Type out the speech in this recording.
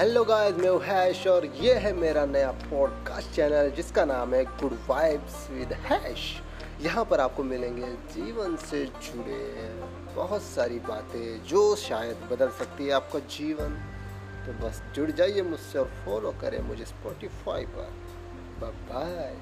Hello guys मैं hash और ये है मेरा नया पॉडकास्ट चैनल जिसका नाम है गुड वाइब्स विद हैश यहाँ पर आपको मिलेंगे जीवन से जुड़े बहुत सारी बातें जो शायद बदल सकती है आपका जीवन। तो बस जुड़ जाइए मुझसे और फॉलो करें मुझे स्पॉटिफाई पर। बाय